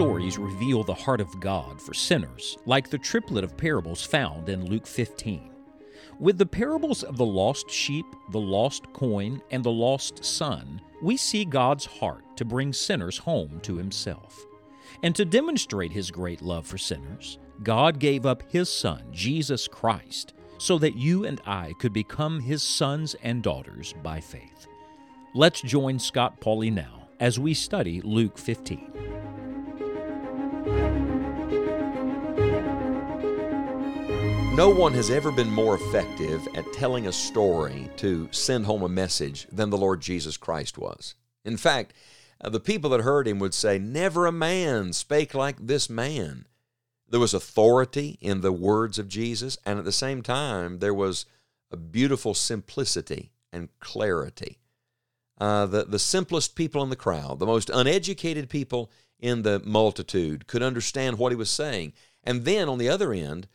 stories reveal the heart of God for sinners, like the triplet of parables found in Luke 15. With the parables of the lost sheep, the lost coin, and the lost son, we see God's heart to bring sinners home to Himself. And to demonstrate His great love for sinners, God gave up His Son, Jesus Christ, so that you and I could become His sons and daughters by faith. Let's join Scott Pauley now as we study Luke 15. No one has ever been more effective at telling a story to send home a message than the Lord Jesus Christ was. In fact, uh, the people that heard him would say, Never a man spake like this man. There was authority in the words of Jesus, and at the same time, there was a beautiful simplicity and clarity. Uh, the, the simplest people in the crowd, the most uneducated people in the multitude, could understand what he was saying. And then on the other end,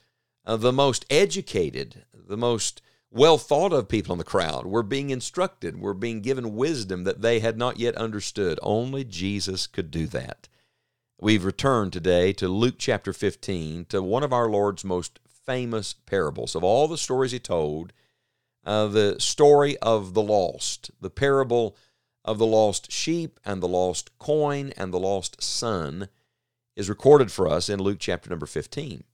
uh, the most educated, the most well thought of people in the crowd were being instructed, were being given wisdom that they had not yet understood. Only Jesus could do that. We've returned today to Luke chapter 15, to one of our Lord's most famous parables. Of all the stories he told, uh, the story of the lost, the parable of the lost sheep and the lost coin and the lost son, is recorded for us in Luke chapter number 15.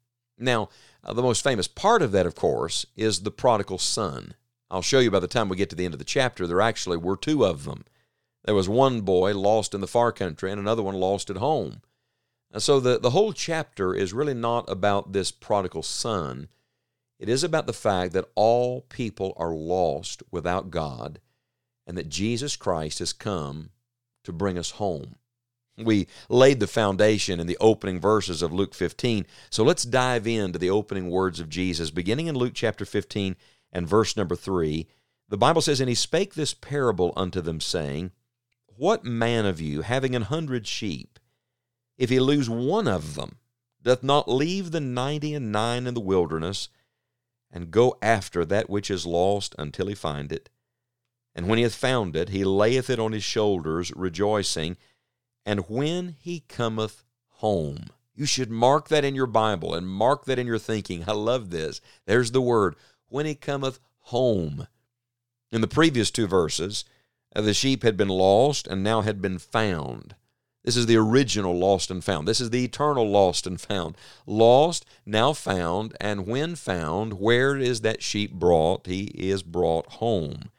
Now, uh, the most famous part of that, of course, is the prodigal son. I'll show you by the time we get to the end of the chapter, there actually were two of them. There was one boy lost in the far country and another one lost at home. And so the, the whole chapter is really not about this prodigal son. It is about the fact that all people are lost without God and that Jesus Christ has come to bring us home. We laid the foundation in the opening verses of Luke 15. So let's dive into the opening words of Jesus, beginning in Luke chapter 15 and verse number 3. The Bible says, And he spake this parable unto them, saying, What man of you, having an hundred sheep, if he lose one of them, doth not leave the ninety and nine in the wilderness, and go after that which is lost until he find it? And when he hath found it, he layeth it on his shoulders, rejoicing and when he cometh home. You should mark that in your Bible and mark that in your thinking. I love this. There's the word, when he cometh home. In the previous two verses, uh, the sheep had been lost and now had been found. This is the original lost and found. This is the eternal lost and found. Lost, now found, and when found, where is that sheep brought? He is brought home.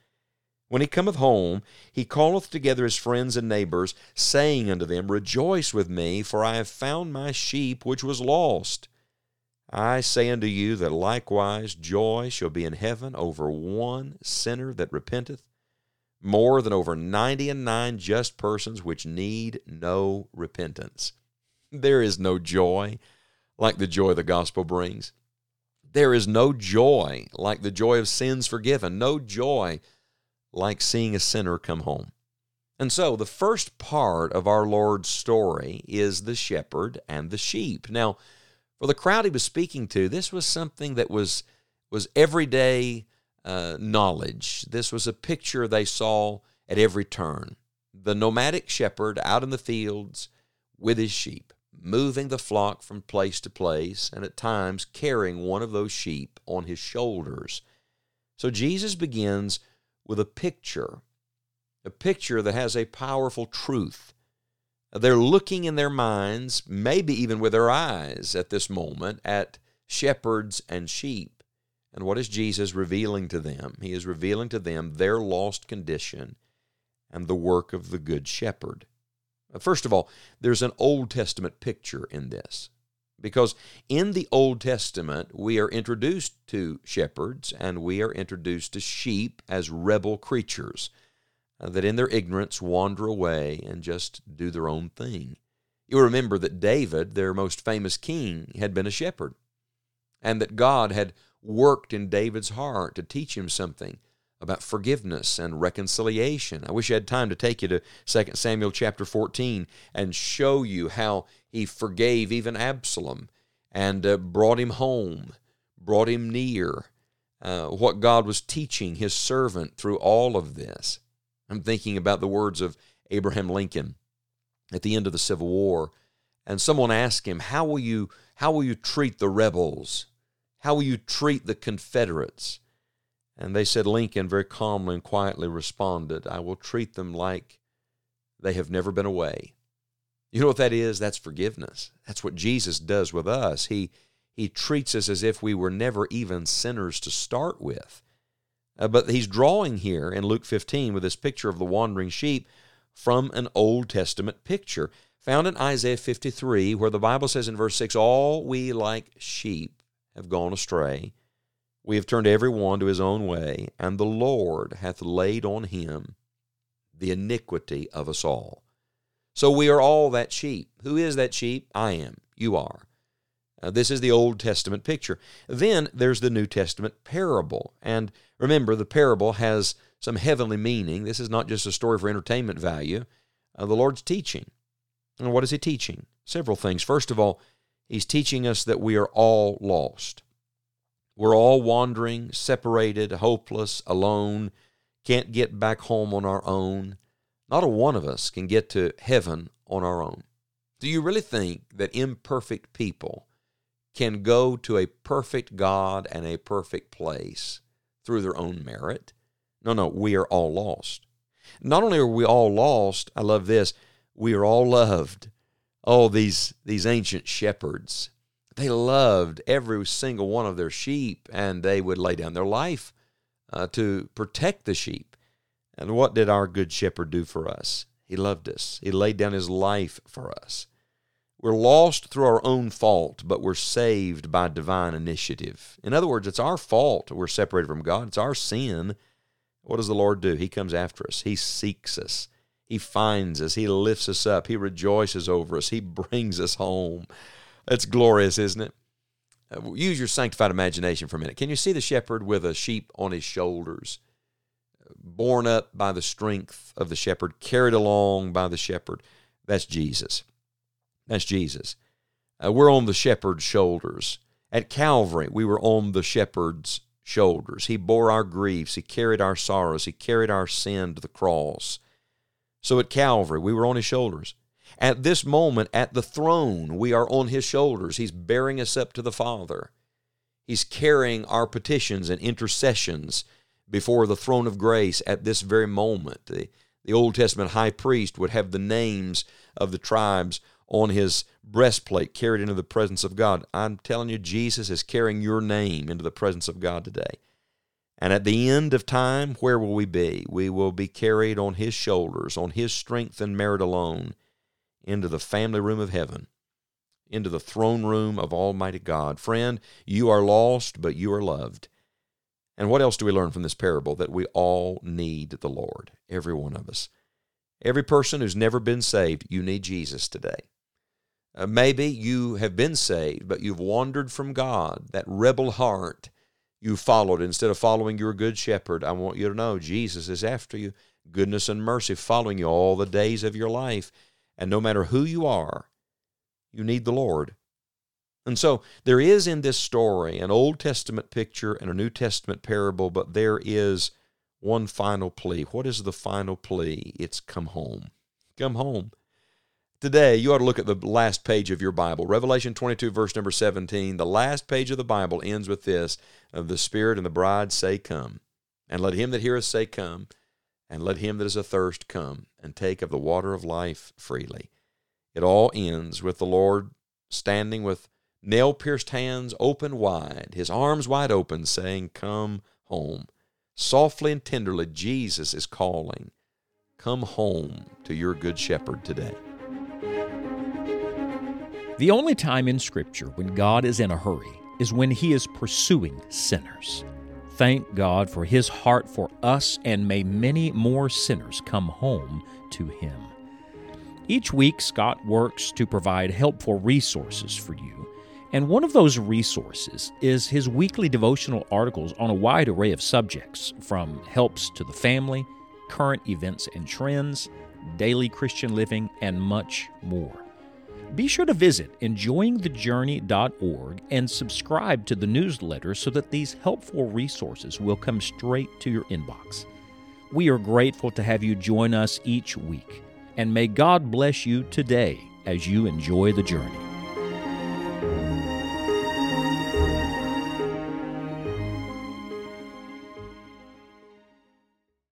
When he cometh home, he calleth together his friends and neighbors, saying unto them, Rejoice with me, for I have found my sheep which was lost. I say unto you that likewise joy shall be in heaven over one sinner that repenteth, more than over ninety and nine just persons which need no repentance. There is no joy like the joy the gospel brings. There is no joy like the joy of sins forgiven, no joy like seeing a sinner come home. And so the first part of our Lord's story is the shepherd and the sheep. Now, for the crowd he was speaking to, this was something that was was everyday uh, knowledge. This was a picture they saw at every turn. The nomadic shepherd out in the fields with his sheep, moving the flock from place to place, and at times carrying one of those sheep on his shoulders. So Jesus begins with a picture, a picture that has a powerful truth. They're looking in their minds, maybe even with their eyes at this moment, at shepherds and sheep. And what is Jesus revealing to them? He is revealing to them their lost condition and the work of the Good Shepherd. First of all, there's an Old Testament picture in this. Because in the Old Testament, we are introduced to shepherds and we are introduced to sheep as rebel creatures uh, that in their ignorance wander away and just do their own thing. You remember that David, their most famous king, had been a shepherd and that God had worked in David's heart to teach him something about forgiveness and reconciliation. I wish I had time to take you to 2 Samuel chapter 14 and show you how he forgave even Absalom and uh, brought him home, brought him near. Uh, what God was teaching his servant through all of this. I'm thinking about the words of Abraham Lincoln at the end of the Civil War and someone asked him, "How will you how will you treat the rebels? How will you treat the Confederates?" And they said Lincoln very calmly and quietly responded, "I will treat them like they have never been away." You know what that is? That's forgiveness. That's what Jesus does with us. He he treats us as if we were never even sinners to start with. Uh, but he's drawing here in Luke 15 with this picture of the wandering sheep from an Old Testament picture found in Isaiah 53, where the Bible says in verse 6 All we like sheep have gone astray. We have turned every one to his own way, and the Lord hath laid on him the iniquity of us all. So we are all that sheep. Who is that sheep? I am. You are. Uh, this is the Old Testament picture. Then there's the New Testament parable. And remember, the parable has some heavenly meaning. This is not just a story for entertainment value. Uh, the Lord's teaching. And what is He teaching? Several things. First of all, He's teaching us that we are all lost. We're all wandering, separated, hopeless, alone, can't get back home on our own. Not a one of us can get to heaven on our own. Do you really think that imperfect people can go to a perfect God and a perfect place through their own merit. No, no, we are all lost. Not only are we all lost, I love this, we are all loved. Oh, these, these ancient shepherds, they loved every single one of their sheep and they would lay down their life uh, to protect the sheep. And what did our good shepherd do for us? He loved us. He laid down his life for us. We're lost through our own fault, but we're saved by divine initiative. In other words, it's our fault we're separated from God. It's our sin. What does the Lord do? He comes after us, He seeks us, He finds us, He lifts us up, He rejoices over us, He brings us home. That's glorious, isn't it? Uh, use your sanctified imagination for a minute. Can you see the shepherd with a sheep on his shoulders, borne up by the strength of the shepherd, carried along by the shepherd? That's Jesus. That's Jesus. Uh, we're on the shepherd's shoulders. At Calvary, we were on the shepherd's shoulders. He bore our griefs, He carried our sorrows, He carried our sin to the cross. So at Calvary, we were on His shoulders. At this moment, at the throne, we are on His shoulders. He's bearing us up to the Father. He's carrying our petitions and intercessions before the throne of grace at this very moment. The, the Old Testament high priest would have the names of the tribes on his breastplate carried into the presence of God. I'm telling you, Jesus is carrying your name into the presence of God today. And at the end of time, where will we be? We will be carried on his shoulders, on his strength and merit alone, into the family room of heaven, into the throne room of Almighty God. Friend, you are lost, but you are loved. And what else do we learn from this parable? That we all need the Lord, every one of us. Every person who's never been saved, you need Jesus today. Uh, maybe you have been saved, but you've wandered from God. That rebel heart you followed instead of following your good shepherd. I want you to know Jesus is after you. Goodness and mercy following you all the days of your life. And no matter who you are, you need the Lord. And so there is in this story an Old Testament picture and a New Testament parable, but there is one final plea. What is the final plea? It's come home. Come home. Today, you ought to look at the last page of your Bible. Revelation 22, verse number 17. The last page of the Bible ends with this the Spirit and the bride say, Come. And let him that heareth say, Come. And let him that is athirst come and take of the water of life freely. It all ends with the Lord standing with nail pierced hands open wide, his arms wide open, saying, Come home. Softly and tenderly, Jesus is calling. Come home to your good shepherd today. The only time in Scripture when God is in a hurry is when He is pursuing sinners. Thank God for His heart for us, and may many more sinners come home to Him. Each week, Scott works to provide helpful resources for you, and one of those resources is his weekly devotional articles on a wide array of subjects, from helps to the family, current events and trends, daily Christian living, and much more. Be sure to visit enjoyingthejourney.org and subscribe to the newsletter so that these helpful resources will come straight to your inbox. We are grateful to have you join us each week, and may God bless you today as you enjoy the journey.